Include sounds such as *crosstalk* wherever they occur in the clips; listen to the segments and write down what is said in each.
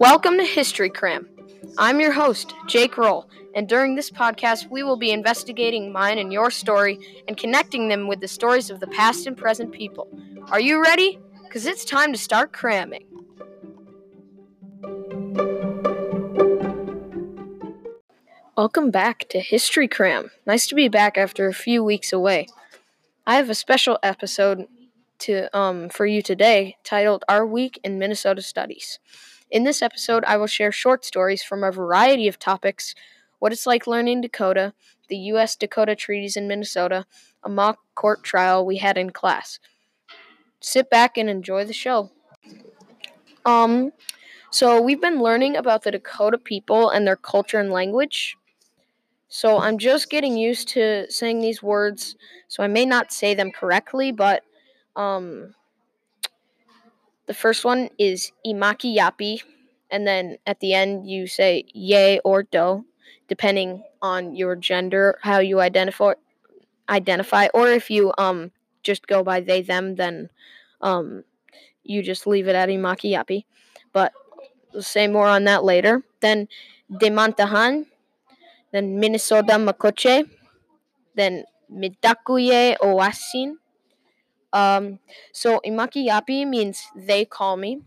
Welcome to History Cram. I'm your host, Jake Roll, and during this podcast, we will be investigating mine and your story and connecting them with the stories of the past and present people. Are you ready? Because it's time to start cramming. Welcome back to History Cram. Nice to be back after a few weeks away. I have a special episode to um for you today titled Our Week in Minnesota Studies. In this episode, I will share short stories from a variety of topics what it's like learning Dakota, the U.S. Dakota treaties in Minnesota, a mock court trial we had in class. Sit back and enjoy the show. Um, so we've been learning about the Dakota people and their culture and language. So I'm just getting used to saying these words, so I may not say them correctly, but um, the first one is imaki yapi, and then at the end you say yay or do, depending on your gender, how you identify identify, or if you um just go by they them, then um you just leave it at imaki yapi. But we'll say more on that later. Then demantahan, then Minnesota makoche, then midakuye oasin, um, so imaki yapi means they call me,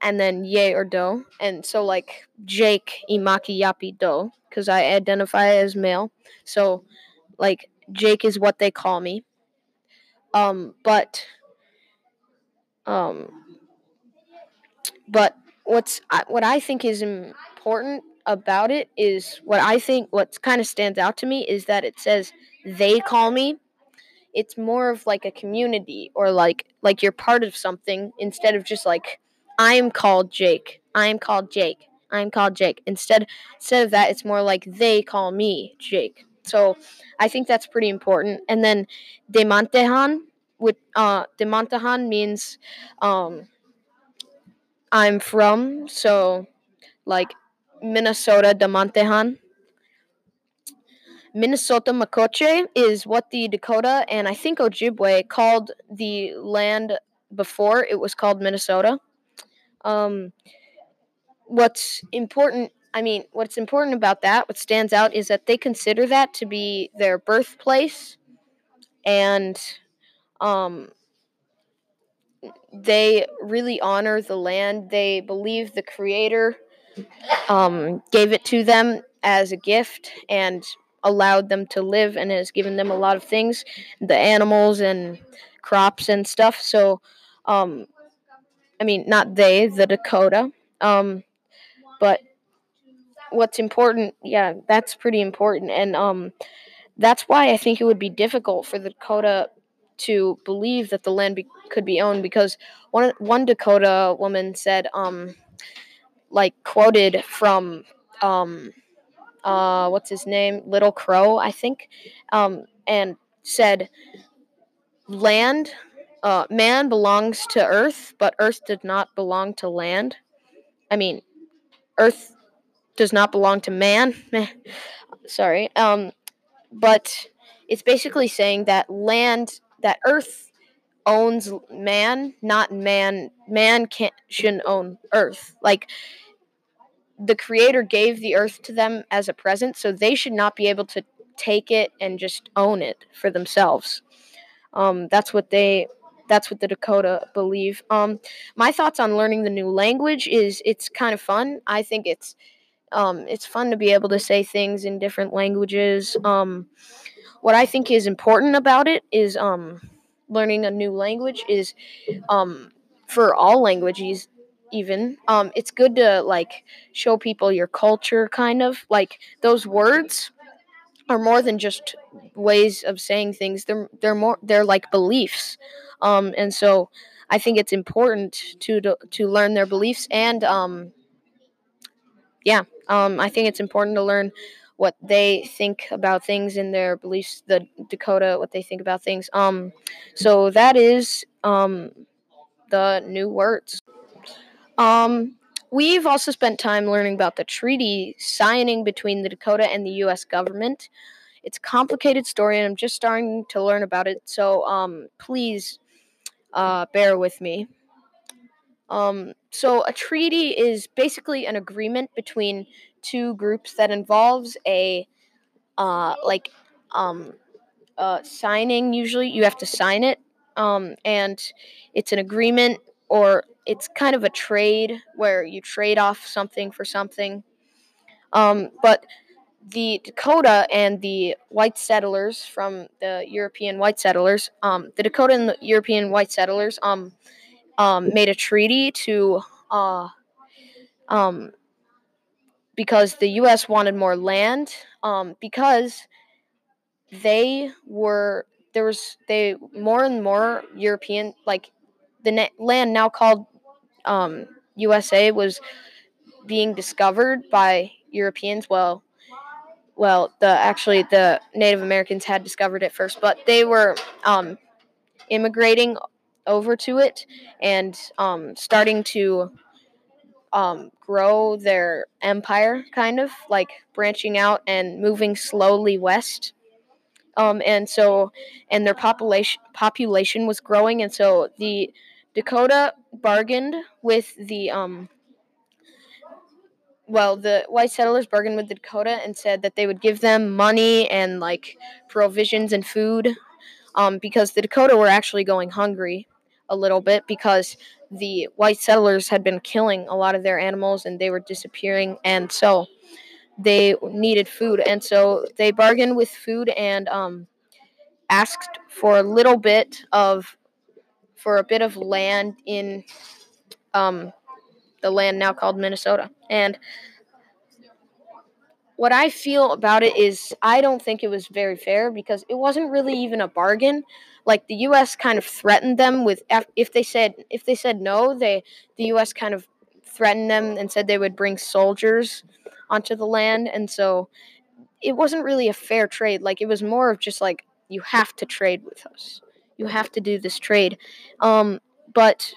and then ye or do, and so like Jake imaki yapi do, because I identify as male. So like Jake is what they call me. Um, but um, but what's what I think is important about it is what I think what kind of stands out to me is that it says they call me it's more of like a community or like like you're part of something instead of just like I'm called Jake. I'm called Jake. I'm called Jake. Instead instead of that it's more like they call me Jake. So I think that's pretty important. And then Demantehan with uh Demantehan means um I'm from so like Minnesota Demantehan Minnesota Makoche is what the Dakota and I think Ojibwe called the land before it was called Minnesota. Um, what's important, I mean, what's important about that, what stands out, is that they consider that to be their birthplace and um, they really honor the land. They believe the Creator um, gave it to them as a gift and allowed them to live and has given them a lot of things, the animals and crops and stuff. So, um, I mean, not they, the Dakota. Um, but what's important, yeah, that's pretty important. And um, that's why I think it would be difficult for the Dakota to believe that the land be- could be owned because one one Dakota woman said, um, like quoted from um, uh, what's his name, Little Crow, I think, um, and said, "Land, uh, man belongs to Earth, but Earth did not belong to land. I mean, Earth does not belong to man. *laughs* Sorry, um, but it's basically saying that land, that Earth." owns man not man man can't shouldn't own earth like the creator gave the earth to them as a present, so they should not be able to take it and just own it for themselves. Um, that's what they that's what the Dakota believe. Um, my thoughts on learning the new language is it's kind of fun. I think it's um, it's fun to be able to say things in different languages. Um, what I think is important about it is um, learning a new language is um, for all languages even. Um it's good to like show people your culture kind of. Like those words are more than just ways of saying things. They're they're more they're like beliefs. Um and so i think it's important to to, to learn their beliefs and um yeah um i think it's important to learn what they think about things in their beliefs the dakota what they think about things. Um so that is um the new words um, we've also spent time learning about the treaty signing between the Dakota and the U.S. government. It's a complicated story, and I'm just starting to learn about it. So, um, please uh, bear with me. Um, so a treaty is basically an agreement between two groups that involves a uh, like um, uh, signing. Usually, you have to sign it, um, and it's an agreement or it's kind of a trade where you trade off something for something. Um, but the Dakota and the white settlers from the European white settlers, um, the Dakota and the European white settlers, um, um, made a treaty to, uh, um, because the U.S. wanted more land, um, because they were there was they more and more European like the na- land now called um, USA was being discovered by Europeans. Well, well, the actually the Native Americans had discovered it first, but they were um, immigrating over to it and um, starting to um, grow their empire, kind of like branching out and moving slowly west. Um, and so, and their population population was growing, and so the Dakota bargained with the um, well, the white settlers bargained with the Dakota and said that they would give them money and like provisions and food, um, because the Dakota were actually going hungry a little bit because the white settlers had been killing a lot of their animals and they were disappearing, and so they needed food, and so they bargained with food and um, asked for a little bit of for a bit of land in um, the land now called Minnesota. And what I feel about it is I don't think it was very fair because it wasn't really even a bargain. Like the U.S. kind of threatened them with if they said if they said no, they the U.S. kind of threatened them and said they would bring soldiers onto the land, and so it wasn't really a fair trade. Like it was more of just like you have to trade with us, you have to do this trade. Um, but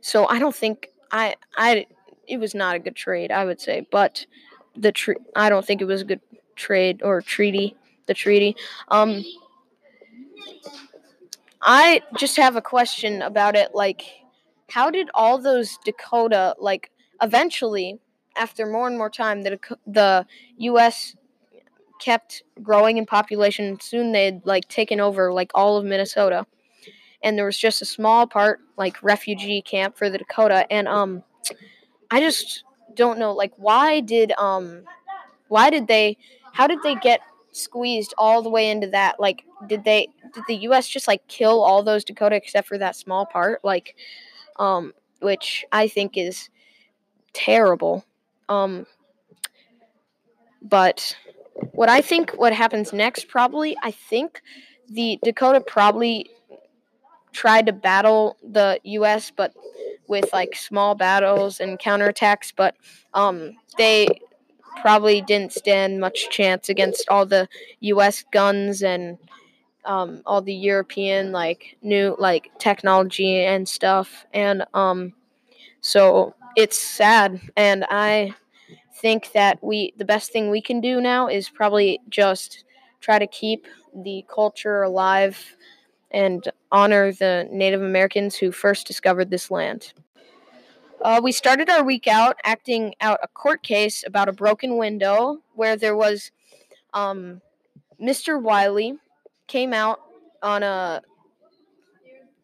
so I don't think I I it was not a good trade, I would say, but the I don't think it was a good trade or treaty. The treaty. Um, I just have a question about it. Like, how did all those Dakota like eventually, after more and more time, the the U.S. kept growing in population. Soon they'd like taken over like all of Minnesota, and there was just a small part like refugee camp for the Dakota. And um, I just don't know like why did um why did they how did they get squeezed all the way into that like did they did the US just like kill all those Dakota except for that small part like um which I think is terrible um but what I think what happens next probably I think the Dakota probably tried to battle the US but with like small battles and counterattacks, but um, they probably didn't stand much chance against all the U.S. guns and um, all the European like new like technology and stuff, and um, so it's sad, and I think that we the best thing we can do now is probably just try to keep the culture alive and honor the Native Americans who first discovered this land. Uh, we started our week out acting out a court case about a broken window where there was um, Mr. Wiley came out on a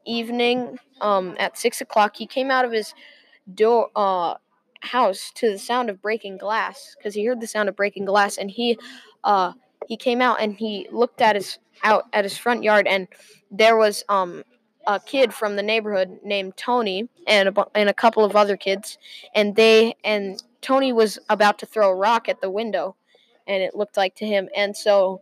evening um, at six o'clock. He came out of his door uh, house to the sound of breaking glass because he heard the sound of breaking glass, and he uh, he came out and he looked at his out at his front yard, and there was um a kid from the neighborhood named Tony and a, and a couple of other kids, and they and Tony was about to throw a rock at the window, and it looked like to him, and so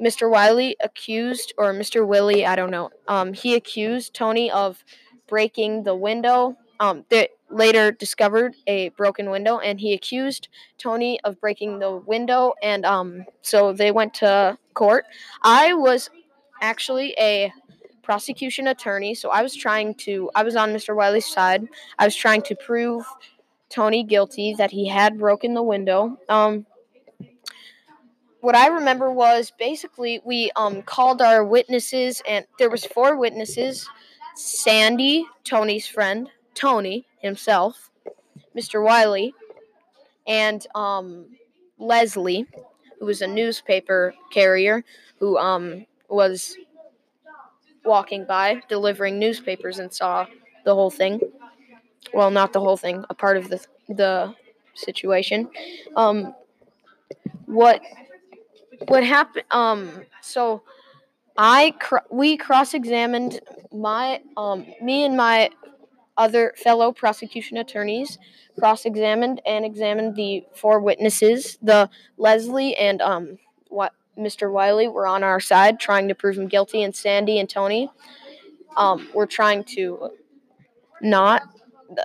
Mr. Wiley accused or Mr. Willie, I don't know, um, he accused Tony of breaking the window. Um, they later discovered a broken window, and he accused Tony of breaking the window, and um, so they went to court. I was actually a prosecution attorney, so I was trying to I was on Mr. Wiley's side. I was trying to prove Tony guilty that he had broken the window. Um what I remember was basically we um called our witnesses and there was four witnesses Sandy, Tony's friend, Tony himself, Mr. Wiley, and um, Leslie, who was a newspaper carrier who um, was walking by delivering newspapers and saw the whole thing. Well, not the whole thing, a part of the the situation. Um, what what happened? Um, so I cr- we cross examined my um me and my other fellow prosecution attorneys cross examined and examined the four witnesses. The Leslie and um what Mr. Wiley were on our side trying to prove him guilty, and Sandy and Tony um were trying to not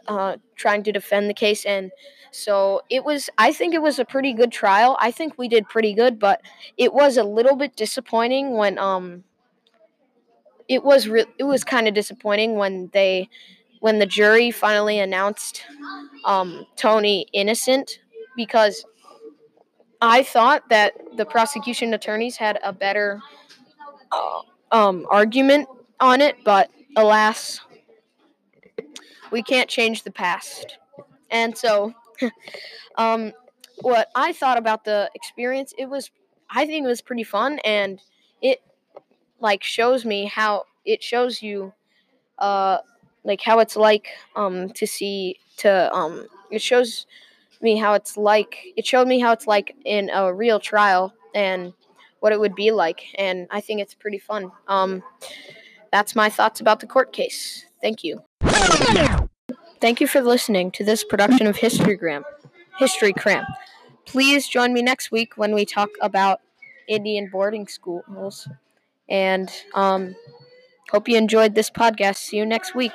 uh, trying to defend the case and so it was i think it was a pretty good trial i think we did pretty good but it was a little bit disappointing when um it was re- it was kind of disappointing when they when the jury finally announced um, Tony innocent because I thought that the prosecution attorneys had a better uh, um, argument on it, but alas, we can't change the past. And so, *laughs* um, what I thought about the experience, it was, I think it was pretty fun, and it like shows me how it shows you, uh, like how it's like um to see to um it shows me how it's like it showed me how it's like in a real trial and what it would be like and I think it's pretty fun. Um that's my thoughts about the court case. Thank you. Thank you for listening to this production of Historygram. History Cram. Please join me next week when we talk about Indian boarding schools. And um, hope you enjoyed this podcast. See you next week.